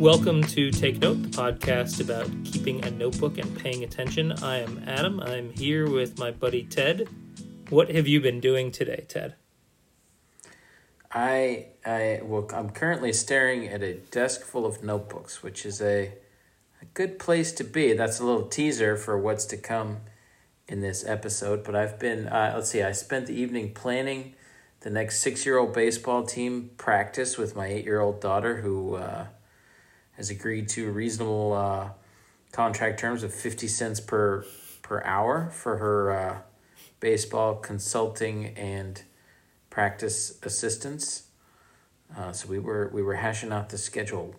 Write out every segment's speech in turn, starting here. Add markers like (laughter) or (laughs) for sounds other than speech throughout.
Welcome to Take Note, the podcast about keeping a notebook and paying attention. I am Adam. I'm here with my buddy Ted. What have you been doing today, Ted? I I well I'm currently staring at a desk full of notebooks, which is a a good place to be. That's a little teaser for what's to come in this episode. But I've been uh, let's see, I spent the evening planning the next six year old baseball team practice with my eight year old daughter, who uh, has agreed to reasonable uh, contract terms of fifty cents per per hour for her uh, baseball consulting and practice assistance. Uh, so we were we were hashing out the schedule.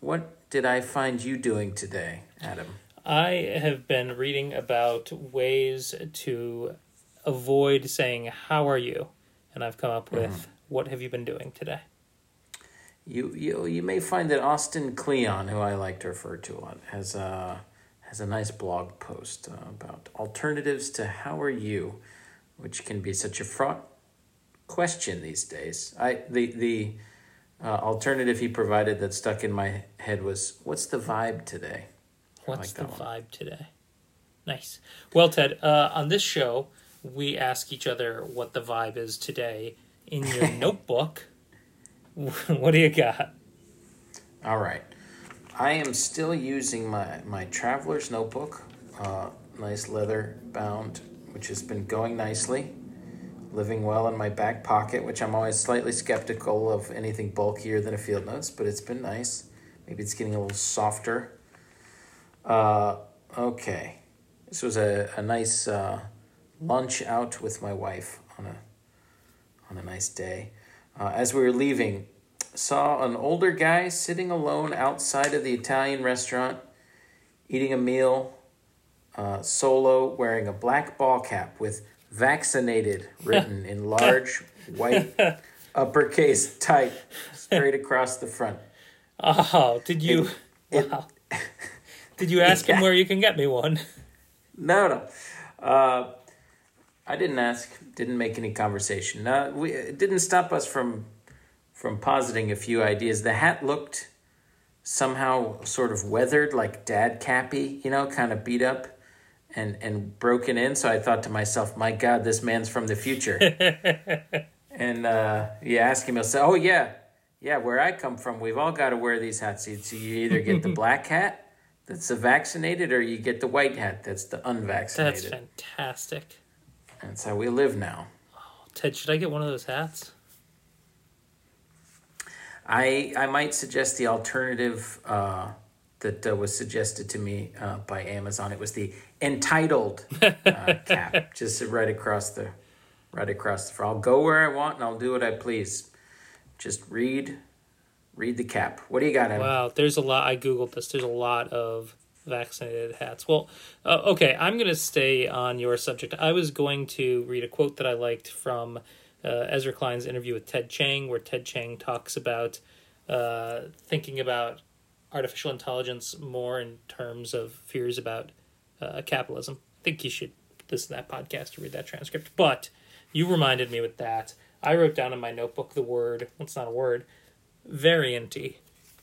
What did I find you doing today, Adam? I have been reading about ways to avoid saying "How are you," and I've come up with mm-hmm. "What have you been doing today?" You you you may find that Austin Kleon, who I like to refer to a lot, has a has a nice blog post uh, about alternatives to "How are you," which can be such a fraught question these days. I the the uh, alternative he provided that stuck in my head was, "What's the vibe today?" What's like the one. vibe today? Nice. Well, Ted, uh, on this show, we ask each other what the vibe is today. In your (laughs) notebook, (laughs) what do you got? All right. I am still using my, my traveler's notebook, uh, nice leather bound, which has been going nicely living well in my back pocket, which I'm always slightly skeptical of anything bulkier than a field notes, but it's been nice. Maybe it's getting a little softer. Uh, okay. This was a, a nice uh, lunch out with my wife on a on a nice day. Uh, as we were leaving, saw an older guy sitting alone outside of the Italian restaurant, eating a meal, uh, solo, wearing a black ball cap with vaccinated written in (laughs) large white uppercase type straight across the front. Oh, did you? It, wow. It, did you ask (laughs) yeah. him where you can get me one? No, no. Uh, I didn't ask. Didn't make any conversation. No, we it didn't stop us from from positing a few ideas. The hat looked somehow sort of weathered, like dad cappy, you know, kind of beat up and and broken in. So I thought to myself, my God, this man's from the future. (laughs) and uh, you ask him, he'll say, "Oh yeah, yeah. Where I come from, we've all got to wear these hats. So you either get the (laughs) black hat that's the vaccinated, or you get the white hat that's the unvaccinated. That's fantastic. That's how we live now. Oh, Ted, should I get one of those hats? I I might suggest the alternative. Uh, that uh, was suggested to me uh, by Amazon. It was the entitled uh, (laughs) cap, just right across the, right across the. Front I'll go where I want and I'll do what I please. Just read, read the cap. What do you got? Adam? Wow, there's a lot. I googled this. There's a lot of vaccinated hats. Well, uh, okay, I'm going to stay on your subject. I was going to read a quote that I liked from uh, Ezra Klein's interview with Ted Chiang, where Ted Chiang talks about uh, thinking about artificial intelligence more in terms of fears about uh, capitalism. I think you should listen to that podcast to read that transcript. But you reminded me with that. I wrote down in my notebook the word, well, it's not a word, varianty.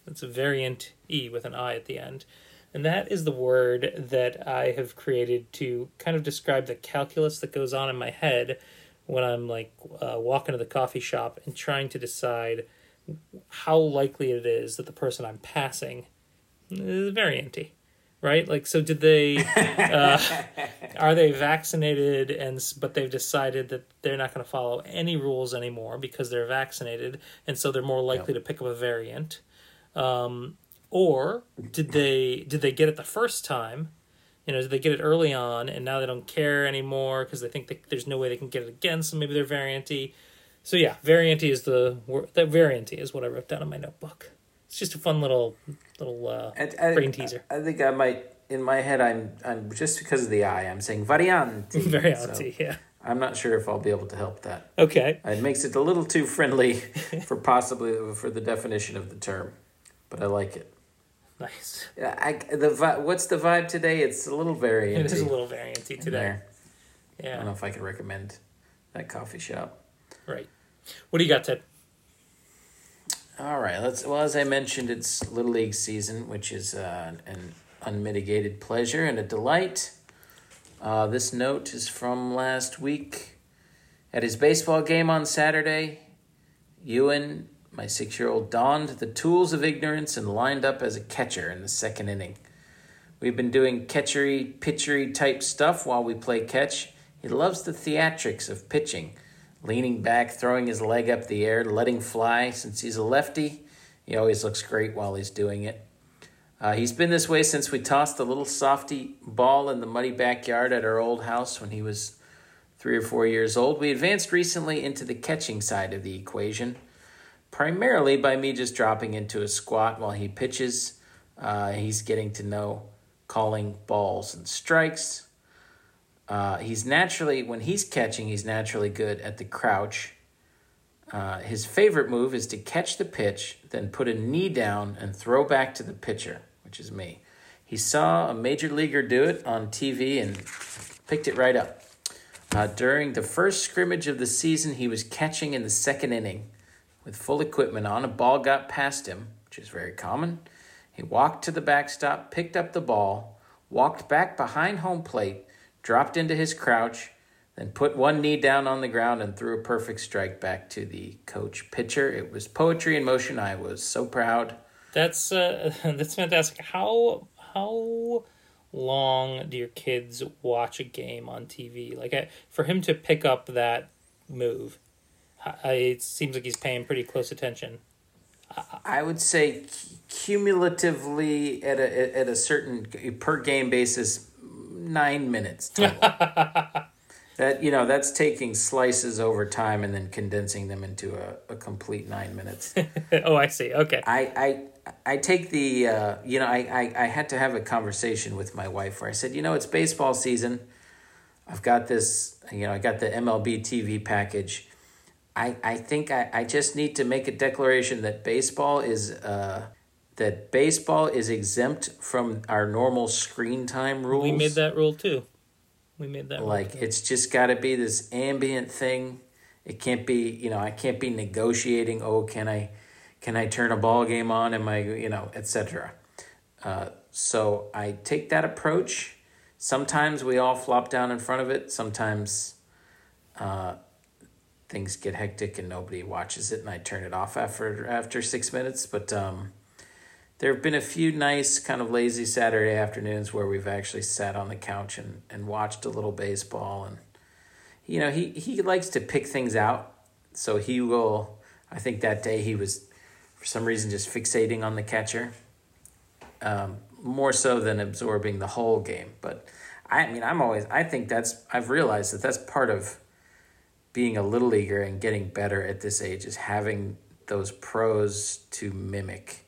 It's a variant E with an I at the end. And that is the word that I have created to kind of describe the calculus that goes on in my head when I'm like uh, walking to the coffee shop and trying to decide how likely it is that the person I'm passing is very empty, right? Like, so did they, (laughs) uh, are they vaccinated and, but they've decided that they're not going to follow any rules anymore because they're vaccinated and so they're more likely yep. to pick up a variant? Um, or did they, did they get it the first time? You know, did they get it early on and now they don't care anymore because they think that there's no way they can get it again, so maybe they're varianty so yeah, varianty is the word. That varianty is what I wrote down in my notebook. It's just a fun little little uh, I, brain teaser. I think I might in my head. I'm I'm just because of the I. I'm saying varianti. (laughs) varianti, so yeah. I'm not sure if I'll be able to help that. Okay. It makes it a little too friendly (laughs) for possibly for the definition of the term, but I like it. Nice. Yeah, I the what's the vibe today? It's a little varianty. It is a little varianty today. Yeah. I don't know if I could recommend that coffee shop. Right. What do you got, Ted? All right. Let's. Well, as I mentioned, it's Little League season, which is uh, an unmitigated pleasure and a delight. Uh, this note is from last week. At his baseball game on Saturday, Ewan, my six-year-old, donned the tools of ignorance and lined up as a catcher in the second inning. We've been doing catchery, pitchery type stuff while we play catch. He loves the theatrics of pitching leaning back, throwing his leg up the air, letting fly. Since he's a lefty, he always looks great while he's doing it. Uh, he's been this way since we tossed the little softy ball in the muddy backyard at our old house when he was three or four years old. We advanced recently into the catching side of the equation, primarily by me just dropping into a squat while he pitches. Uh, he's getting to know calling balls and strikes, uh, he's naturally, when he's catching, he's naturally good at the crouch. Uh, his favorite move is to catch the pitch, then put a knee down and throw back to the pitcher, which is me. He saw a major leaguer do it on TV and picked it right up. Uh, during the first scrimmage of the season, he was catching in the second inning with full equipment on. A ball got past him, which is very common. He walked to the backstop, picked up the ball, walked back behind home plate, dropped into his crouch, then put one knee down on the ground and threw a perfect strike back to the coach pitcher. It was poetry in motion. I was so proud. That's uh, (laughs) that's fantastic. How how long do your kids watch a game on TV? Like I, for him to pick up that move, it seems like he's paying pretty close attention. I would say cumulatively at a at a certain per game basis, nine minutes total. (laughs) that you know that's taking slices over time and then condensing them into a, a complete nine minutes. (laughs) oh, I see. Okay. I I I take the uh, you know I, I I had to have a conversation with my wife where I said you know it's baseball season. I've got this you know I got the MLB TV package. I, I think I, I just need to make a declaration that baseball is uh, that baseball is exempt from our normal screen time rules. We made that rule too. We made that like it's just got to be this ambient thing. It can't be, you know, I can't be negotiating. Oh, can I, can I turn a ball game on? Am I, you know, etc. Uh, so I take that approach. Sometimes we all flop down in front of it. Sometimes uh, things get hectic and nobody watches it, and I turn it off after after six minutes. But um, there have been a few nice kind of lazy Saturday afternoons where we've actually sat on the couch and, and watched a little baseball. And you know he, he likes to pick things out. So he will I think that day he was for some reason just fixating on the catcher um, more so than absorbing the whole game. But I mean I'm always I think that's I've realized that that's part of being a little leaguer and getting better at this age is having those pros to mimic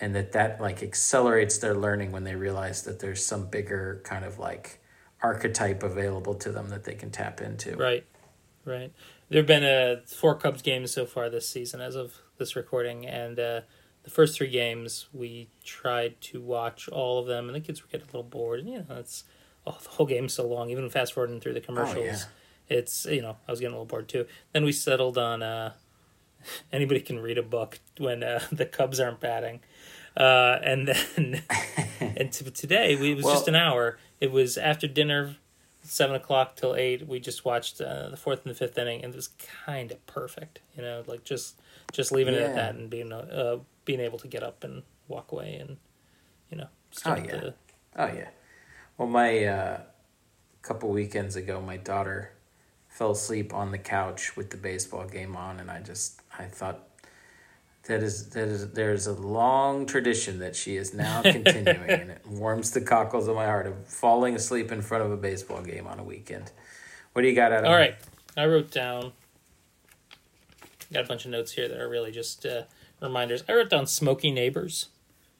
and that that like accelerates their learning when they realize that there's some bigger kind of like archetype available to them that they can tap into. Right, right. There've been uh, four Cubs games so far this season, as of this recording, and uh, the first three games we tried to watch all of them, and the kids were getting a little bored. And you know, it's oh, the whole game's so long. Even fast forwarding through the commercials, oh, yeah. It's you know I was getting a little bored too. Then we settled on uh, (laughs) anybody can read a book when uh, (laughs) the Cubs aren't batting. Uh, and then (laughs) and t- today we, it was well, just an hour. It was after dinner, seven o'clock till eight. We just watched uh, the fourth and the fifth inning, and it was kind of perfect. You know, like just just leaving yeah. it at that and being uh, being able to get up and walk away and you know start oh yeah the... oh yeah. Well, my uh, couple weekends ago, my daughter fell asleep on the couch with the baseball game on, and I just I thought that is that is there's a long tradition that she is now (laughs) continuing, and it warms the cockles of my heart of falling asleep in front of a baseball game on a weekend. What do you got out of? It? All right, I wrote down. Got a bunch of notes here that are really just uh, reminders. I wrote down smoky neighbors,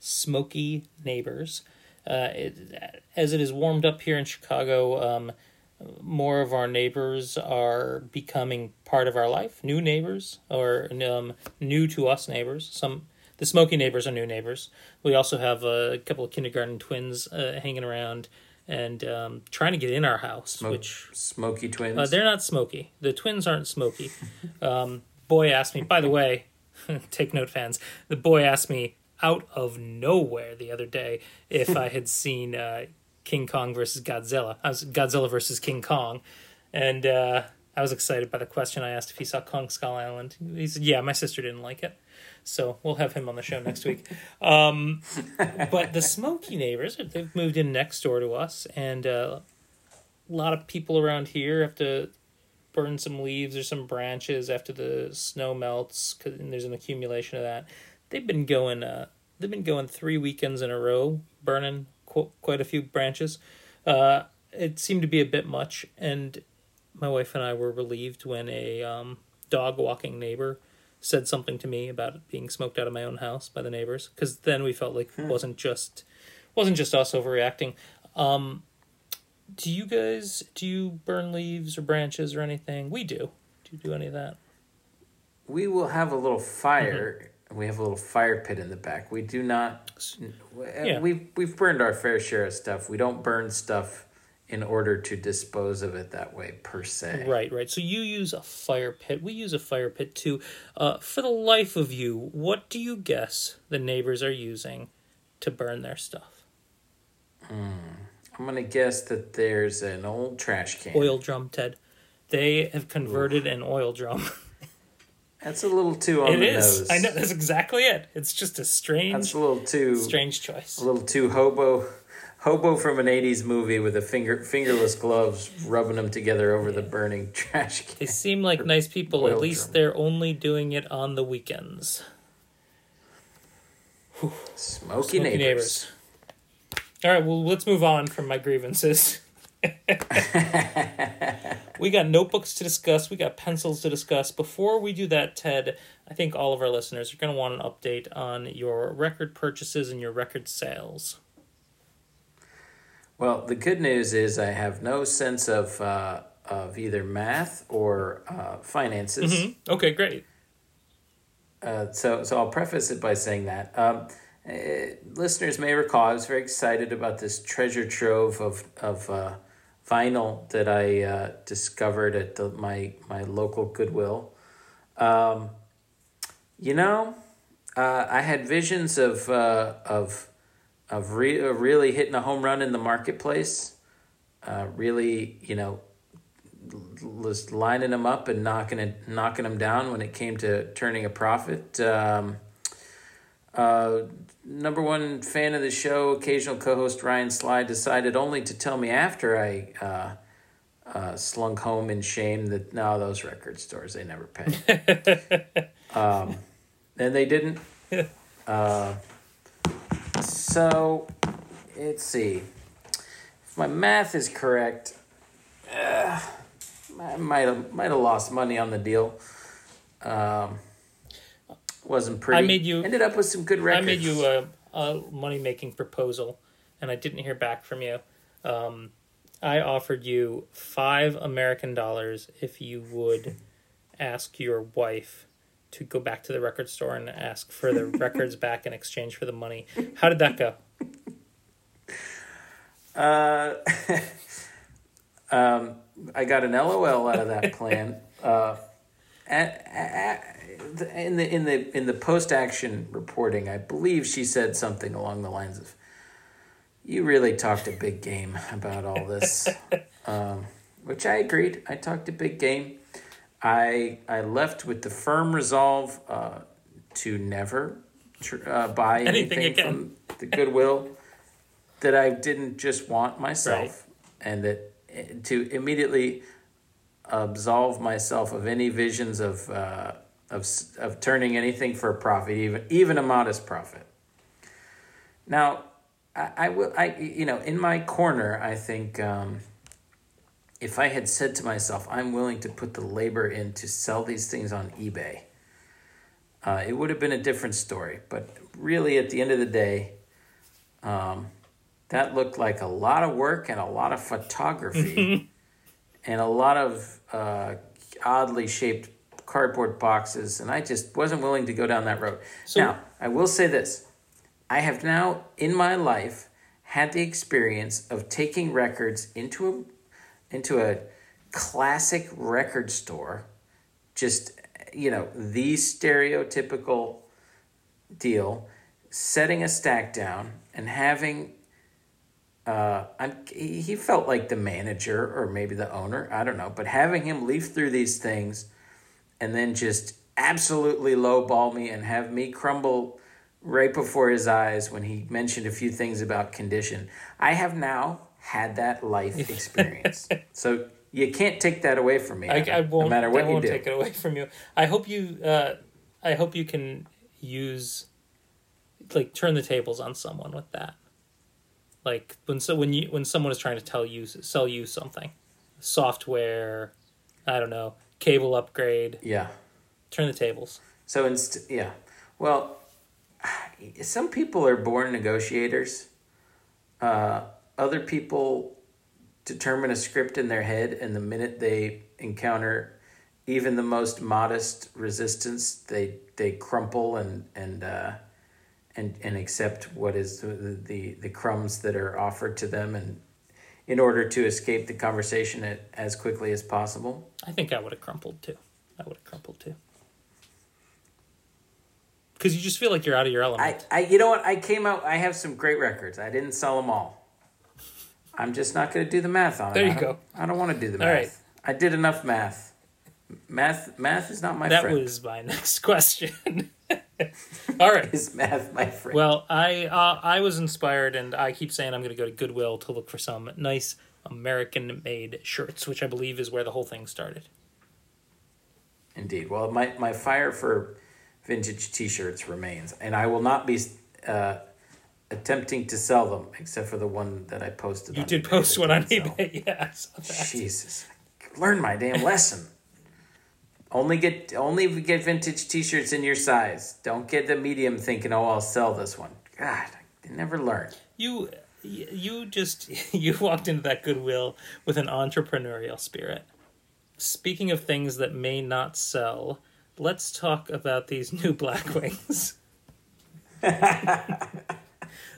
smoky neighbors. Uh, it, as it is warmed up here in Chicago, um, more of our neighbors are becoming part of our life, new neighbors or um, new to us neighbors. Some the smoky neighbors are new neighbors. We also have a couple of kindergarten twins uh, hanging around and um, trying to get in our house. Smoke, which smoky twins? Uh, they're not smoky. The twins aren't smoky. (laughs) um, boy asked me. By the way, (laughs) take note, fans. The boy asked me out of nowhere the other day if I had seen uh, King Kong versus Godzilla. I was Godzilla versus King Kong, and uh, I was excited by the question. I asked if he saw Kong Skull Island. He said, "Yeah, my sister didn't like it." So we'll have him on the show next week. (laughs) Um, but the Smoky neighbors, they've moved in next door to us, and uh, a lot of people around here have to burn some leaves or some branches after the snow melts, cause, there's an accumulation of that. They've been going, uh, they've been going three weekends in a row, burning qu- quite a few branches. Uh, it seemed to be a bit much, and my wife and I were relieved when a um, dog walking neighbor said something to me about being smoked out of my own house by the neighbors because then we felt like it wasn't just wasn't just us overreacting. Um do you guys do you burn leaves or branches or anything? We do. Do you do any of that? We will have a little fire. We have a little fire pit in the back. We do not. Yeah. We've we've burned our fair share of stuff. We don't burn stuff in order to dispose of it that way per se. right right so you use a fire pit we use a fire pit too uh for the life of you what do you guess the neighbors are using to burn their stuff I'm gonna guess that there's an old trash can. oil drum ted they have converted an oil drum (laughs) That's a little too on It the is. nose. I know that's exactly it. It's just a strange. That's a little too strange choice. a little too hobo hobo from an 80s movie with a finger fingerless gloves rubbing them together over the burning (laughs) trash can. They seem like nice people. At least drum. they're only doing it on the weekends. Smoky, Smoky neighbors. neighbors. All right. Well, let's move on from my grievances. (laughs) we got notebooks to discuss. We got pencils to discuss. Before we do that, Ted, I think all of our listeners are going to want an update on your record purchases and your record sales. Well, the good news is I have no sense of uh, of either math or uh, finances. Mhm. Okay, great. Uh, so, so I'll preface it by saying that um, uh, listeners may recall I was very excited about this treasure trove of of uh, vinyl that I uh, discovered at the, my my local Goodwill. Um, you know, uh, I had visions of uh, of of re- uh, really hitting a home run in the marketplace. Uh, really, you know, was lining them up and knocking it, knocking them down when it came to turning a profit. Um, uh, number one fan of the show, occasional co-host Ryan Sly decided only to tell me after I uh, uh, slunk home in shame that no, those record stores they never pay. (laughs) um, and they didn't. (laughs) Uh, so, let's see. If my math is correct, uh, I might have might have lost money on the deal. Um, wasn't pretty. I made you- ended up with some good records. I made you a, a money making proposal, and I didn't hear back from you. Um, I offered you five American dollars if you would ask your wife to go back to the record store and ask for the (laughs) records back in exchange for the money. How did that go? Uh, (laughs) um, I got an LOL out of that plan. Uh, at, at, in the in the in the post action reporting, I believe she said something along the lines of, "You really talked a big game about all this," (laughs) um, which I agreed. I talked a big game. I I left with the firm resolve uh, to never tr- uh, buy Anything anything, again. from the Goodwill that I didn't just want myself, and that eh, to immediately absolve myself of any visions of uh, of of turning anything for a profit, even even a modest profit. Now, I, I will. I you know, in my corner, I think. Um, if I had said to myself, I'm willing to put the labor in to sell these things on eBay, uh, it would have been a different story. But really, at the end of the day, um, that looked like a lot of work and a lot of photography (laughs) and a lot of uh, oddly shaped cardboard boxes. And I just wasn't willing to go down that road. So- now, I will say this I have now, in my life, had the experience of taking records into a into a classic record store just you know, the stereotypical deal, setting a stack down and having uh, I'm, he felt like the manager or maybe the owner, I don't know, but having him leaf through these things and then just absolutely lowball me and have me crumble right before his eyes when he mentioned a few things about condition. I have now had that life (laughs) experience. so you can't take that away from me. I, I won't. no matter what I won't do. take it away from you. I hope you. Uh, I hope you can use, like, turn the tables on someone with that. Like when so when you when someone is trying to tell you sell you something, software, I don't know, cable upgrade. Yeah. Turn the tables. So inst- yeah. Well, some people are born negotiators. Uh, other people determine a script in their head, and the minute they encounter even the most modest resistance, they they crumple and and uh, and and accept what is the, the the crumbs that are offered to them, and in order to escape the conversation at, as quickly as possible. I think I would have crumpled too. I would have crumpled too. Because you just feel like you're out of your element. I, I, you know what? I came out. I have some great records. I didn't sell them all. I'm just not going to do the math on it. There you I go. I don't want to do the math. right. I did enough math. Math, math is not my that friend. was my (laughs) next question. All right. Is math my friend? Well, I uh, I was inspired, and I keep saying I'm going to go to Goodwill to look for some nice American-made shirts, which I believe is where the whole thing started. Indeed. Well, my, my fire for vintage T-shirts remains, and I will not be uh, attempting to sell them, except for the one that I posted. You did eBay post one on eBay, (laughs) yeah. I saw that. Jesus, learn my damn lesson. Only get only get vintage T-shirts in your size. Don't get the medium thinking, oh, I'll sell this one. God, I never learn. You you just (laughs) you walked into that Goodwill with an entrepreneurial spirit. Speaking of things that may not sell, let's talk about these new (laughs) Blackwings. (laughs) uh,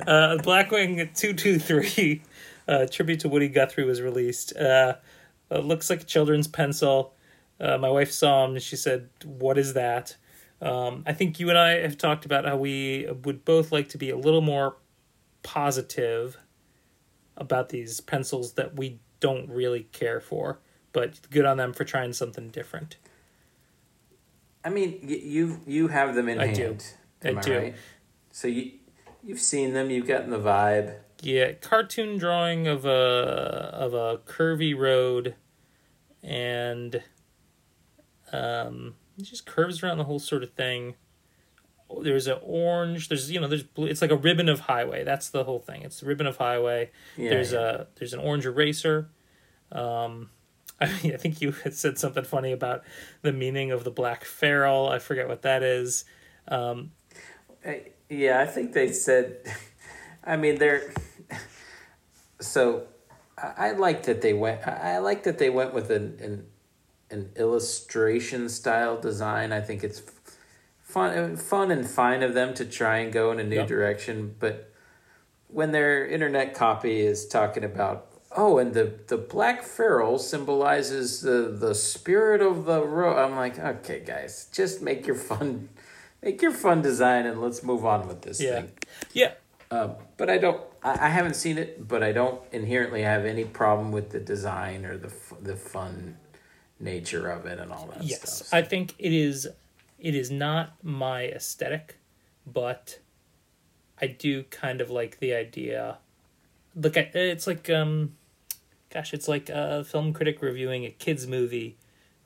Blackwing two two three, uh, tribute to Woody Guthrie was released. Uh, looks like a children's pencil. Uh, my wife saw him and she said, "What is that?" Um, I think you and I have talked about how we would both like to be a little more positive about these pencils that we don't really care for, but good on them for trying something different. I mean, you you have them in I do. hand. I Am I, do. right? So you you've seen them. You've gotten the vibe. Yeah, cartoon drawing of a of a curvy road, and um, it just curves around the whole sort of thing. There's an orange. There's you know there's blue. It's like a ribbon of highway. That's the whole thing. It's the ribbon of highway. Yeah, there's yeah. a there's an orange eraser. Um, (laughs) I mean, I think you had said something funny about the meaning of the black ferrule. I forget what that is. Um, I- yeah, I think they said. (laughs) I mean, they're. (laughs) So, I, I like that they went. I, I like that they went with an an, an illustration style design. I think it's fun, fun and fine of them to try and go in a new Yep. direction. But when their internet copy is talking about. Oh, and the, the black ferrule symbolizes the, the spirit of the road. I'm like, okay, guys, just make your fun, (laughs) make your fun design, and let's move on with this yeah, thing. yeah. Uh, but I don't. I, I haven't seen it, but I don't inherently have any problem with the design or the f- the fun nature of it and all that Yes, stuff. I think it is. It is not my aesthetic, but I do kind of like the idea. Look, I- it's like um, gosh, it's like a film critic reviewing a kids movie,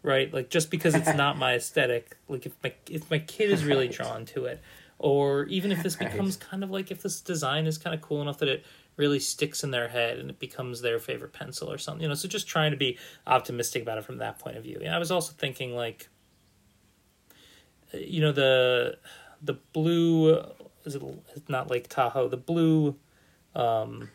right? Like just because it's not my (laughs) aesthetic, like if my if my kid is really Right. drawn to it, or even if this Right. becomes kind of like if this design is kind of cool enough that it really sticks in their head and it becomes their favorite pencil or something, you know. So just trying to be optimistic about it from that point of view. And I was also thinking like, you know, the the blue is it not Lake Tahoe, the blue. Um,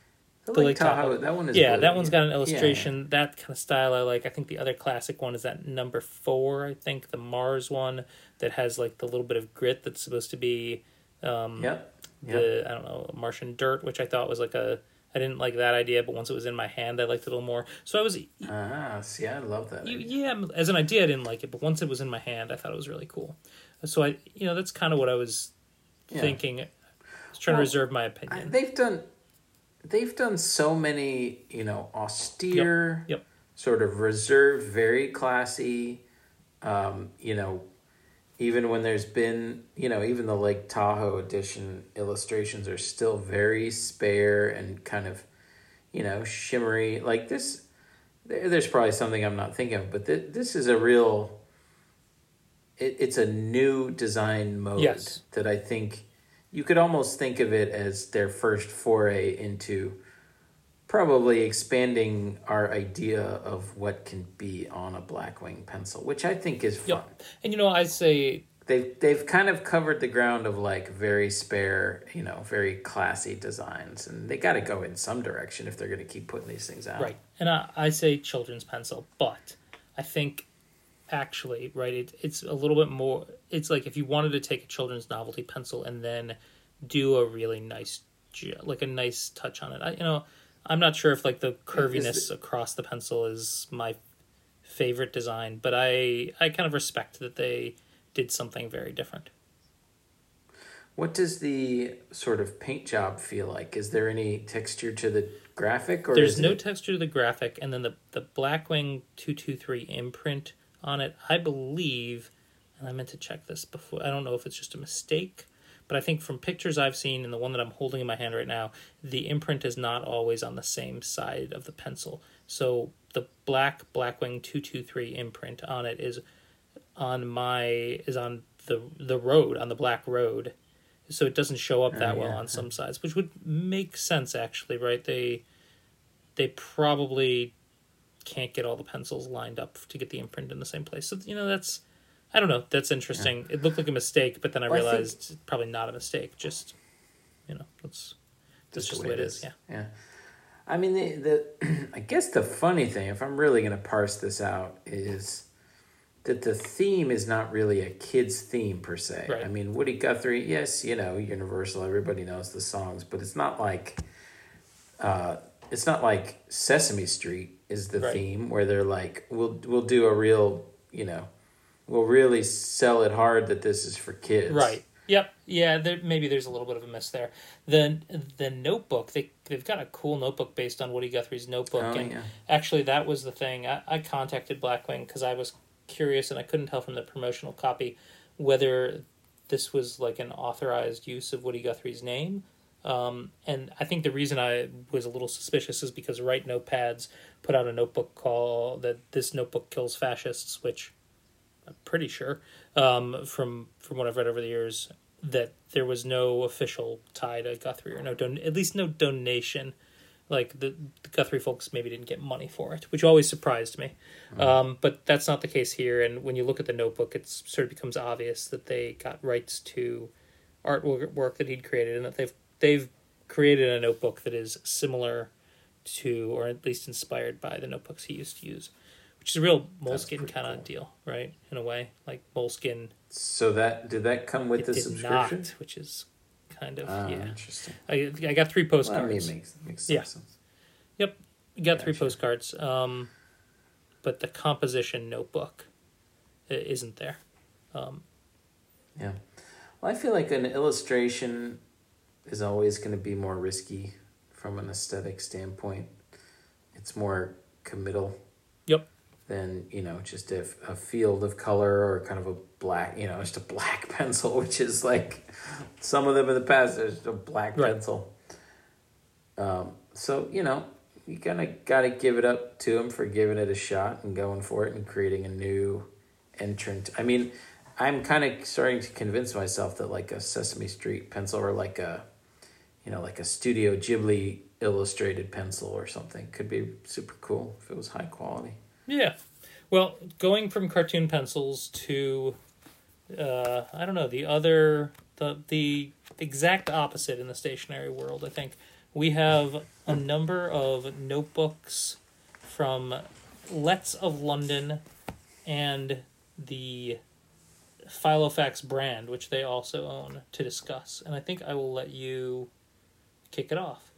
The Lake Lake Tahoe, Tahoe. that one is yeah, blue. that one's got an Yeah, illustration. That kind of style I like. I think the other classic one is that number four. I think the Mars one that has like the little bit of grit that's supposed to be um, Yep. The I don't know Martian dirt, which I thought was like a I didn't like that idea, but once it was in my hand, I liked it a little more. So I was Ah, see, I love that. you- idea. yeah, as an idea, I didn't like it, but once it was in my hand, I thought it was really cool. So I, you know, that's kind of what I was Yeah. thinking. I was trying Well, to reserve my I- opinion. they've done they've done so many you know austere Yep. sort of reserved very classy um, you know even when there's been you know even the lake tahoe edition illustrations are still very spare and kind of you know shimmery like this there, there's probably something i'm not thinking of but th- this is a real it, it's a new design mode Yes. that i think you could almost think of it as their first foray into probably expanding our idea of what can be on a blackwing pencil, which I think is fun. Yep. And you know, I say They've they've kind of covered the ground of like very spare, you know, very classy designs, and they got to go in some direction if they're going to keep putting these things out. right, and I, I say children's pencil, but I think actually, right, it, it's a little bit more. It's like if you wanted to take a children's novelty pencil and then do a really nice, like a nice touch on it. I, you know, I'm not sure if like the curviness across the pencil is my favorite design, but I I kind of respect that they did something very different. What does the sort of paint job feel like? Is there any texture to the graphic, or There's no it, texture to the graphic, and then the the Blackwing two two three imprint on it. I believe, and I meant to check this before. I don't know if it's just a mistake, but I think from pictures I've seen and the one that I'm holding in my hand right now, the imprint is not always on the same side of the pencil. So the black Blackwing two two three imprint on it is on my is on the the road on the black road. So it doesn't show up that Oh, well on some sides which would make sense actually right? They they probably can't get all the pencils lined up to get the imprint in the same place. So you know that's i don't know that's interesting it looked like a mistake but then i Well, I think- realized probably not a mistake just you know that's that's just the way it is yeah Yeah. I mean, the, the (clears throat) I guess the funny thing, if I'm really going to parse this out, is that the theme is not really a kid's theme per se. Right. I mean, Woody Guthrie, yes, you know, Universal, everybody knows the songs, but it's not like, uh, it's not like Sesame Street is the Right. theme where they're like, we'll we'll do a real, you know, we'll really sell it hard that this is for kids. Right. Yep. Yeah. There, maybe there's a little bit of a miss there. The the notebook they they've got a cool notebook based on Woody Guthrie's notebook, Oh, and yeah. actually that was the thing. I, I contacted Blackwing because I was curious and I couldn't tell from the promotional copy whether this was like an authorized use of Woody Guthrie's name. Um, and I think the reason I was a little suspicious is because Write Notepads put out a notebook call that this notebook kills fascists, which I'm pretty sure um, from from what I've read over the years that there was no official tie to Guthrie or no don- at least no donation. Like the, the Guthrie folks maybe didn't get money for it, which always surprised me. Um, but that's not the case here. And when you look at the notebook, it sort of becomes obvious that they got rights to artwork work that he'd created, and that they've they've created a notebook that is similar to, or at least inspired by, the notebooks he used to use, which is a real Moleskine kind of cool. deal, right? In a way, like Moleskine So that did that come with it the did subscription? not, which is kind of Ah, yeah. interesting. I I got three Well, I mean, postcards. it makes makes some Yeah. sense. Yep, got three Gotcha. postcards. Um, but the composition notebook isn't there. Um, Yeah. Well, I feel like an illustration is always going to be more risky from an aesthetic standpoint. It's more committal Yep. Than, you know, just a, a field of color or kind of a black, you know, just a black (laughs) pencil, which is like some of them in the past, there's a black Right. pencil. Um, so, you know, you kind of got to give it up to him for giving it a shot and going for it and creating a new entrant. I mean, I'm kind of starting to convince myself that like a Sesame Street pencil or like a, you know, like a Studio Ghibli illustrated pencil or something could be super cool if it was high quality. Yeah. Well, going from cartoon pencils to, uh, I don't know, the other the the exact opposite in the stationery world. I think we have a number of notebooks from Letts of London and the Filofax brand, which they also own, to discuss. And I think I will let you kick it off.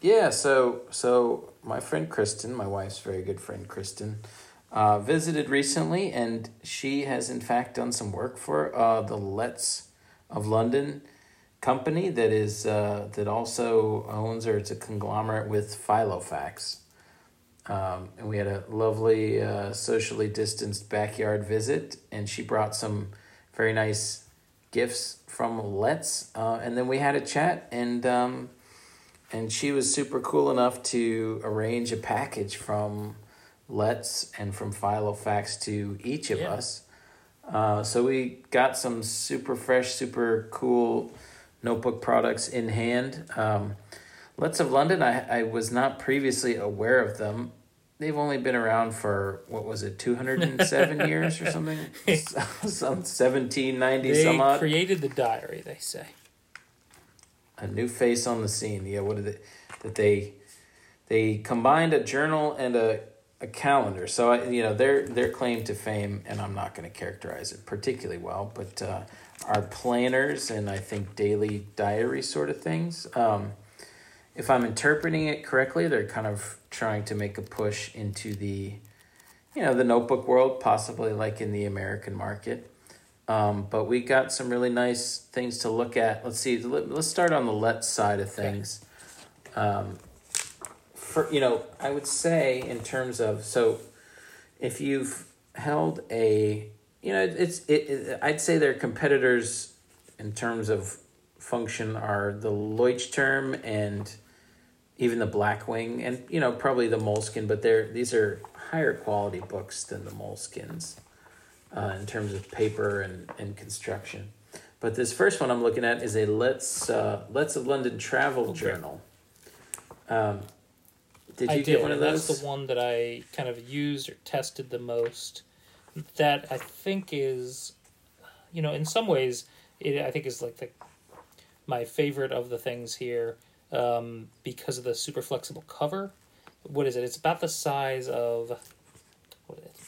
Yeah, so so my friend Kristen, my wife's very good friend Kristen, uh, visited recently, and she has in fact done some work for uh, the Letts of London company that is uh, that also owns or it's a conglomerate with Filofax. Um, and we had a lovely uh, socially distanced backyard visit, and she brought some very nice gifts from Letts, uh, and then we had a chat, and um, and she was super cool enough to arrange a package from Letts and from Filofax to each of Yeah. us. Uh, so we got some super fresh, super cool notebook products in hand. Um, Letts of London, I, I was not previously aware of them. They've only been around for, what was it, 207 (laughs) years or something? (laughs) (laughs) some 1790 They some odd. created the diary, they say. A new face on the scene. Yeah, what did it? That they they combined a journal and a a calendar. So I, you know, their their claim to fame, and I'm not going to characterize it particularly well, but uh, are planners and I think daily diary sort of things. Um, if I'm interpreting it correctly, they're kind of trying to make a push into the, you know, the notebook world, possibly like in the American market. Um, but we got some really nice things to look at. Let's see. Let, let's start on the let side of things. Um, for you know, I would say in terms of so, if you've held a, you know, it's it. it I'd say their competitors in terms of function are the Leuchtturm and even the Blackwing, and you know probably the Moleskine. But they're these are higher quality books than the Moleskines uh, in terms of paper and, and construction. But this first one I'm looking at is a Letts uh, Letts of London Travel Okay. Journal. Um, did you I get did, one of those? that's the one that I kind of used or tested the most. That I think is, you know, in some ways, it I think is like the my favorite of the things here um, because of the super flexible cover. What is it? It's about the size of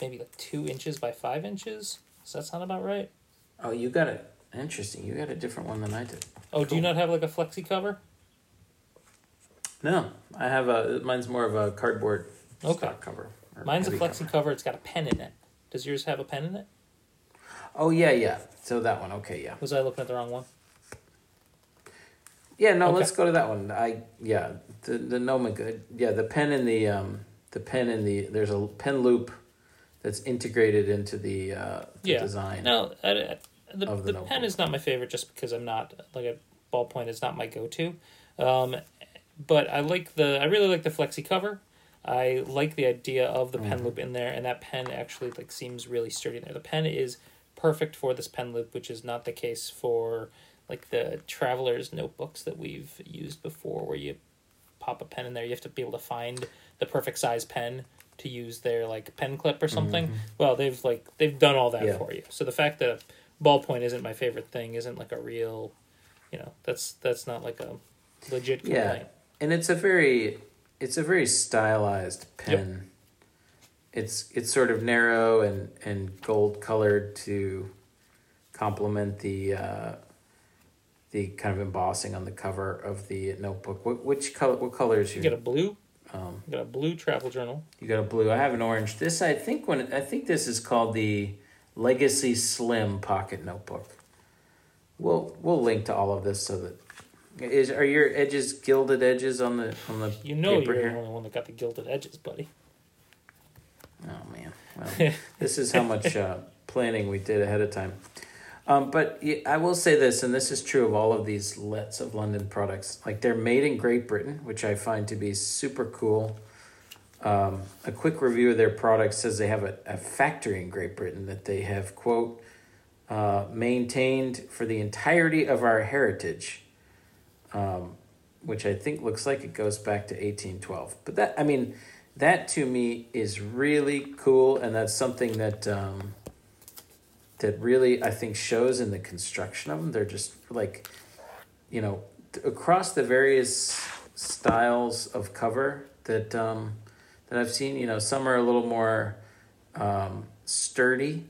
maybe like two inches by five inches. Does that sound about right? Oh, you got it. Interesting. You got a different one than I did. Oh, do you not have like a flexi cover? No, I have a. Mine's more of a cardboard Okay. stock cover. Mine's a flexi cover. cover. It's got a pen in it. Does yours have a pen in it? Oh yeah, yeah. So that one. Okay, yeah. Was I looking at the wrong one? Yeah, no. Okay. Let's go to that one. I yeah. The the Noma good. Yeah, the pen in the um the pen in the there's a pen loop that's integrated into the uh the Yeah. design. No, I, I- the, the, the pen is not my favorite just because I'm not like a ballpoint is not my go to. Um, but I like the I really like the flexi cover. I like the idea of the pen Mhm. loop in there, and that pen actually like seems really sturdy there. The pen is perfect for this pen loop, which is not the case for like the traveler's notebooks that we've used before, where you pop a pen in there. You have to be able to find the perfect size pen to use their like pen clip or something. Well, they've like they've done all that Mm-hmm. Yeah. for you. So the fact that ballpoint isn't my favorite thing isn't like a real, you know, that's that's not like a legit Yeah. and it's a very it's a very stylized pen it's it's sort of narrow and and gold colored to complement the uh the kind of embossing on the cover of the notebook what which color what color is You your get a blue, um you got a blue travel journal. you got a blue i have an orange this i think when i think this is called the legacy slim pocket notebook we'll we'll link to all of this so that is are your edges gilded edges on the on the You know paper you're here? the only one that got the gilded edges, buddy. Oh man, (laughs) well, this is how much uh, planning we did ahead of time. Um, but I will say this, and this is true of all of these Letts of London products. Like they're made in Great Britain, which I find to be super cool. Um, a quick review of their product says they have a, a factory in Great Britain that they have quote uh, maintained for the entirety of our heritage, um, which I think looks like it goes back to eighteen twelve. But that I mean that to me is really cool and that's something that um, that really i think shows in the construction of them they're just like you know across the various styles of cover that um, that i've seen you know some are a little more um, sturdy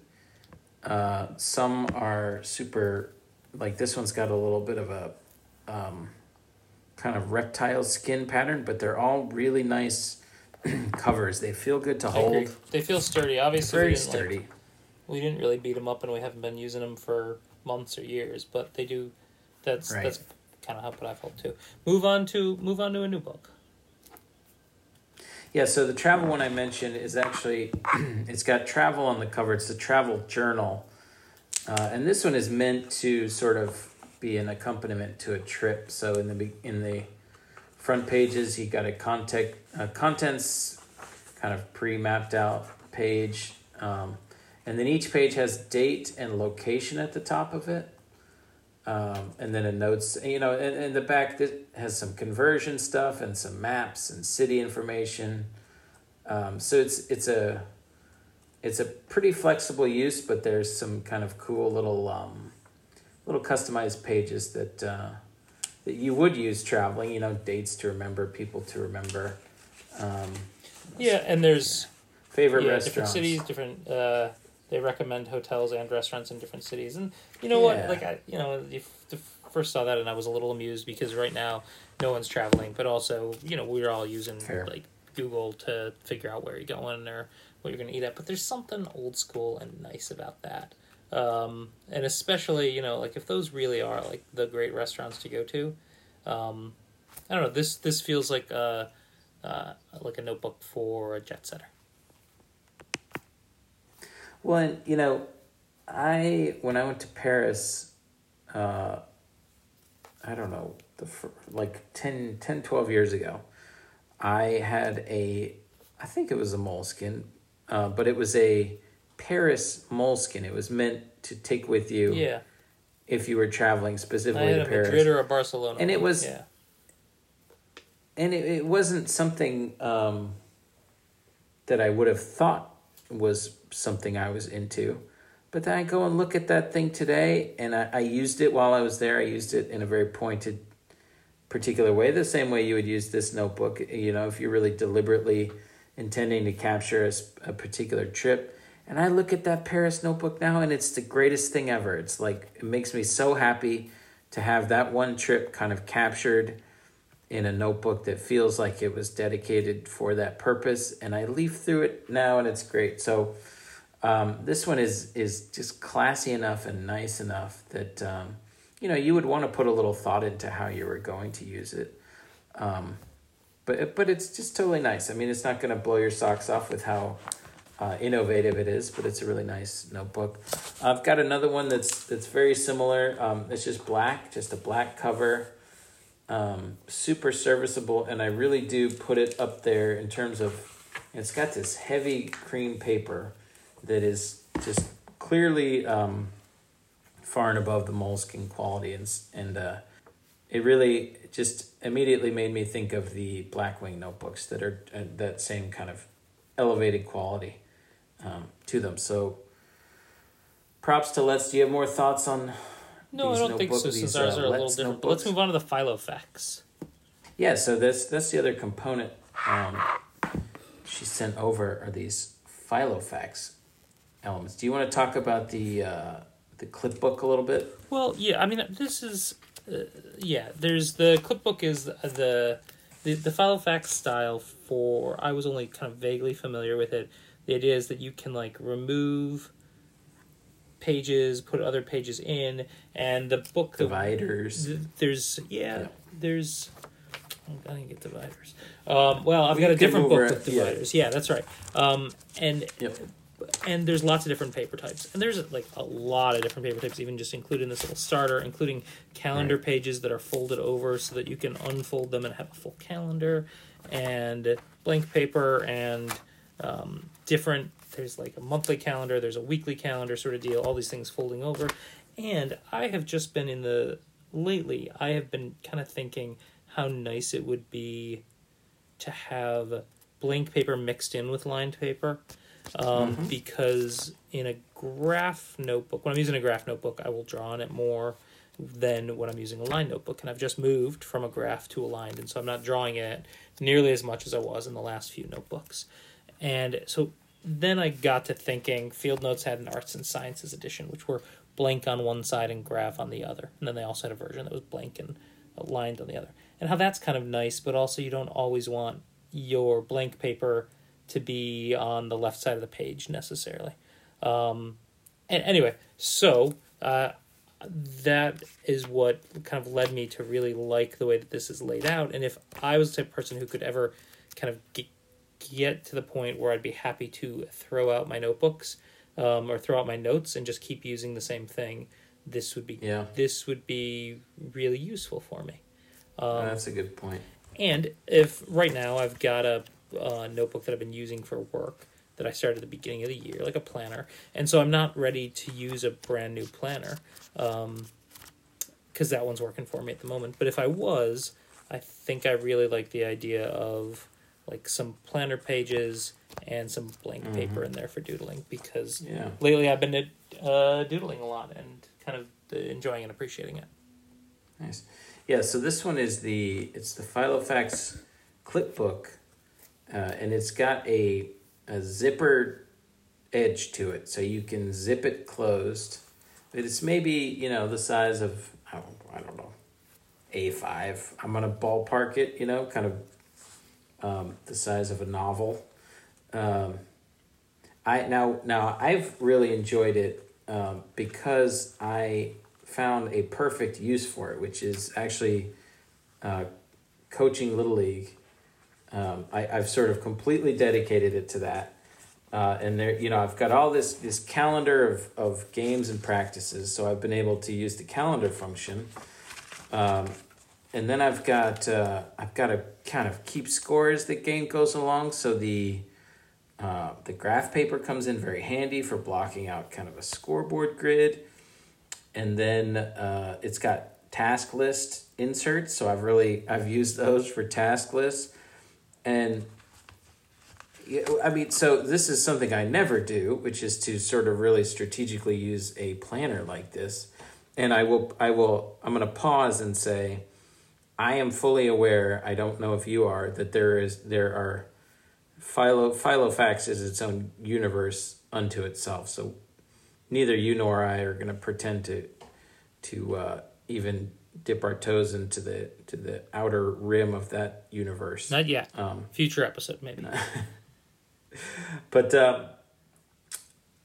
uh, some are super like this one's got a little bit of a um, kind of reptile skin pattern, but they're all really nice (clears throat) covers. They feel good to I agree. hold. They feel sturdy. Obviously, Very didn't, like, sturdy. We didn't really beat them up, and we haven't been using them for months or years. But they do. That's Right. that's kind of how what I felt too. Move on to move on to a new book. Yeah, so the travel one I mentioned is actually, (clears throat) it's got travel on the cover. It's the travel journal. Uh, and this one is meant to sort of be an accompaniment to a trip. So in the in the front pages, you got a contact, uh, contents kind of pre-mapped out page. Um, and then each page has date and location at the top of it. Um, and then a notes, you know, and, and the back that has some conversion stuff and some maps and city information. Um, so it's it's a it's a pretty flexible use, but there's some kind of cool little um, little customized pages that uh, that you would use traveling. You know, dates to remember, people to remember, um, Yeah, and there's favorite yeah, restaurants. different cities, different. Uh, they recommend hotels and restaurants in different cities, and you know Yeah. what? Like I, you know, you f- the first saw that, and I was a little amused because right now no one's traveling, but also you know we're all using Fair. like Google to figure out where you're going or what you're going to eat at. But there's something old school and nice about that, um, and especially you know like if those really are like the great restaurants to go to. Um, I don't know. This this feels like a uh, like a notebook for a jet setter. Well, you know, I when I went to Paris, uh, I don't know, the like 10, 10, 12 years ago, I had a, I think it was a Moleskine, uh, but it was a Paris Moleskine. It was meant to take with you Yeah. if you were traveling specifically to a Paris. Madrid or a Barcelona. And it was- yeah, and it, it wasn't something um, that I would have thought was something I was into. But then I go and look at that thing today, and I, I used it while I was there. I used it in a very pointed, particular way, the same way you would use this notebook. You know, if you're really deliberately intending to capture a particular trip. And I look at that Paris notebook now, and it's the greatest thing ever. It's like, it makes me so happy to have that one trip kind of captured in a notebook that feels like it was dedicated for that purpose and i leaf through it now and it's great so um, this one is is just classy enough and nice enough that um, you know you would want to put a little thought into how you were going to use it. Um, but but it's just totally nice. I mean it's not going to blow your socks off with how uh, innovative it is but it's a really nice notebook. I've got another one that's that's very similar. Um, it's just black just a black cover. Um, super serviceable, and I really do put it up there in terms of it's got this heavy cream paper that is just clearly um, far and above the Moleskine quality, and and uh, it really just immediately made me think of the Blackwing notebooks that are uh, that same kind of elevated quality um, to them. So. Props to Letts. Do you have more thoughts on no, I these don't think so. Since these, ours uh, are a little Let's different. But let's move on to the Filofax. Yeah, so that's that's the other component um, she sent over are these Filofax elements. Do you want to talk about the uh, the clip book a little bit? Well, yeah, I mean, this is, uh, yeah. There's the clipbook is the the the Filofax style for. I was only kind of vaguely familiar with it. The idea is that you can like remove pages, put other pages in, and the book Dividers. Th- There's yeah, Yeah. there's I didn't get dividers. Um, well, I've We got a different book with yeah. dividers. Yeah. that's right. Um, and Yep. And there's lots of different paper types, and there's like a lot of different paper types, even just including this little starter, including calendar Right. pages that are folded over so that you can unfold them and have a full calendar, and blank paper and um, different. There's like a monthly calendar, there's a weekly calendar sort of deal. All these things folding over, and I have just been in the lately. I have been kind of thinking how nice it would be to have blank paper mixed in with lined paper. Um, Because in a graph notebook, when I'm using a graph notebook, I will draw on it more than when I'm using a line notebook. And I've just moved from a graph to a lined, and so I'm not drawing it nearly as much as I was in the last few notebooks. And so then I got to thinking Field Notes had an arts and sciences edition, which were blank on one side and graph on the other. And then they also had a version that was blank and lined on the other. and how that's kind of nice, but also you don't always want your blank paper to be on the left side of the page necessarily. Um, and anyway, so uh, that is what kind of led me to really like the way that this is laid out. And if I was the type of person who could ever kind of get, get to the point where I'd be happy to throw out my notebooks um, or throw out my notes and just keep using the same thing, this would be Yeah. this would be really useful for me. Um, That's a good point. and if right now I've got a, uh notebook that I've been using for work that I started at the beginning of the year, like a planner, and so I'm not ready to use a brand new planner because that one's working for me at the moment. But if I was, I think I really like the idea of like some planner pages and some blank paper in there for doodling because Yeah. lately I've been uh, doodling a lot and kind of enjoying and appreciating it. Nice. Yeah, so this one is the it's the Filofax clipbook, uh, and it's got a a zipper edge to it, so you can zip it closed. But it's maybe you know the size of I don't, I don't know A five. I'm gonna ballpark it. You know, kind of um, the size of a novel. Um, I now now I've really enjoyed it um, because I found a perfect use for it, which is actually uh, coaching little league. Um, I, I've sort of completely dedicated it to that, uh, and there you know I've got all this this calendar of of games and practices, so I've been able to use the calendar function. Um, and then I've got uh, I've got to kind of keep score as the game goes along. So the uh, the graph paper comes in very handy for blocking out kind of a scoreboard grid, and then uh, it's got task list inserts. So I've really I've used those for task lists, and I mean, so this is something I never do, which is to sort of really strategically use a planner like this. And I will I will I'm going to pause and say I am fully aware, I don't know if you are, that there is there are Philo Filofax is its own universe unto itself. So neither you nor I are going to pretend to to uh, even dip our toes into the to the outer rim of that universe. Not yet. Um, Future episode, maybe. (laughs) but um,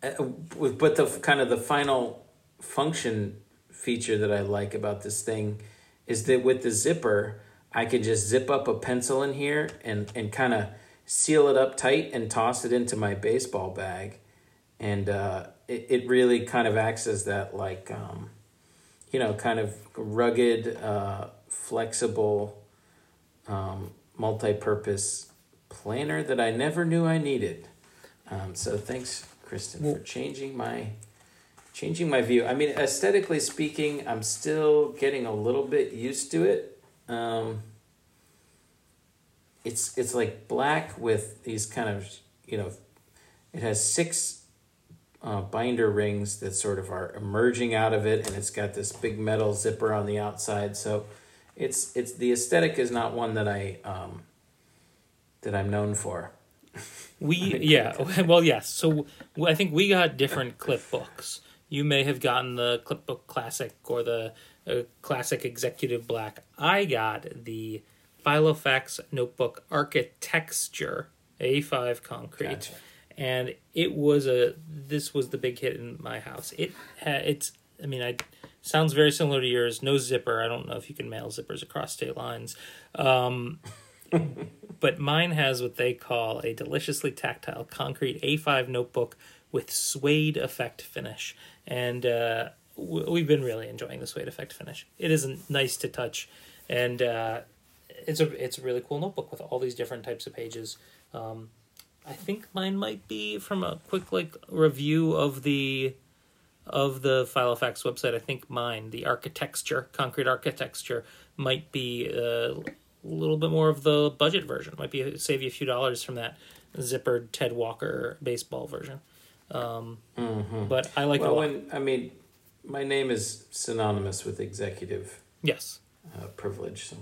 uh, but the kind of the final function feature that I like about this thing is that with the zipper, I could just zip up a pencil in here and and kind of seal it up tight and toss it into my baseball bag, and uh, it it really kind of acts as that like um, you know kind of rugged, uh, flexible, um, multi-purpose planner that I never knew I needed. Um, so thanks, Kristen, for changing my changing my view. I mean, aesthetically speaking, I'm still getting a little bit used to it. Um, it's it's like black with these kind of you know, it has six uh, binder rings that sort of are emerging out of it, and it's got this big metal zipper on the outside. So, it's it's the aesthetic is not one that I um, that I'm known for. We (laughs) yeah well yes so I think we got different clip books. You may have gotten the clip book Classic or the uh, Classic Executive Black. I got the Filofax Notebook Architexture A5 Concrete, Gotcha. And it was a this was the big hit in my house. It it's I mean I sounds very similar to yours. No zipper. I don't know if you can mail zippers across state lines. Um, (laughs) but mine has what they call a deliciously tactile concrete A5 notebook with suede effect finish. And uh, we've been really enjoying the suede effect finish. It isn't nice to touch, and uh, it's a it's a really cool notebook with all these different types of pages. Um, I think mine might be from a quick like review of the of the Filofax website. I think mine, the Architexture, concrete Architexture, might be uh, a little bit more of the budget version. Might be save you a few dollars from that zippered Ted Walker baseball version. Um, But I like Well, when I mean, my name is synonymous with executive yes, uh, privilege. So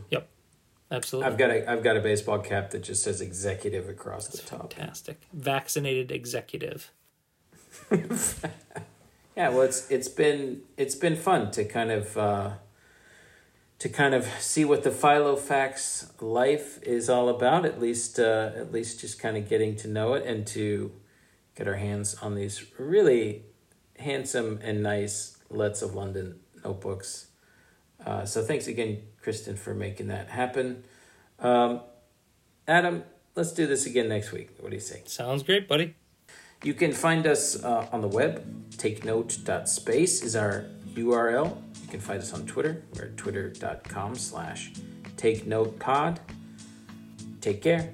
absolutely. I've got a I've got a baseball cap that just says executive across the top. Fantastic. Vaccinated executive. (laughs) Yeah, well, it's it's been it's been fun to kind of uh, to kind of see what the Filofax life is all about. At least, uh, at least, just kind of getting to know it and to get our hands on these really handsome and nice Letts of London notebooks. Uh, so thanks again, Kristen, for making that happen. Um, Adam, let's do this again next week. What do you say? Sounds great, buddy. You can find us uh, on the web. TakeNote.space is our URL. You can find us on Twitter. We're at twitter.com slash take note pod. Take care.